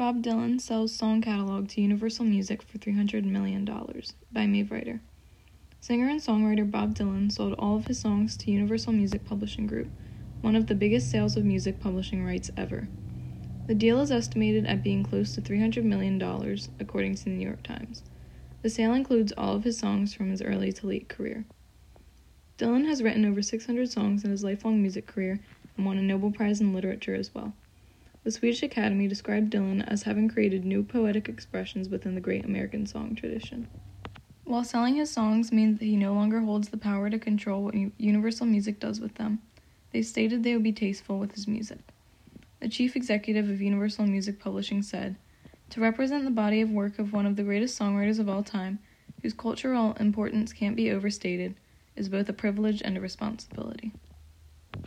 Bob Dylan sells song catalog to Universal Music for $300 million by Maeve Reiter. Singer and songwriter Bob Dylan sold all of his songs to Universal Music Publishing Group, one of the biggest sales of music publishing rights ever. The deal is estimated at being close to $300 million, according to the New York Times. The sale includes all of his songs from his early to late career. Dylan has written over 600 songs in his lifelong music career and won a Nobel Prize in Literature as well. The Swedish Academy described Dylan as having created new poetic expressions within the great American song tradition. While selling his songs means that he no longer holds the power to control what Universal Music does with them, they stated they would be tasteful with his music. The chief executive of Universal Music Publishing said, To represent the body of work of one of the greatest songwriters of all time, whose cultural importance can't be overstated, is both a privilege and a responsibility.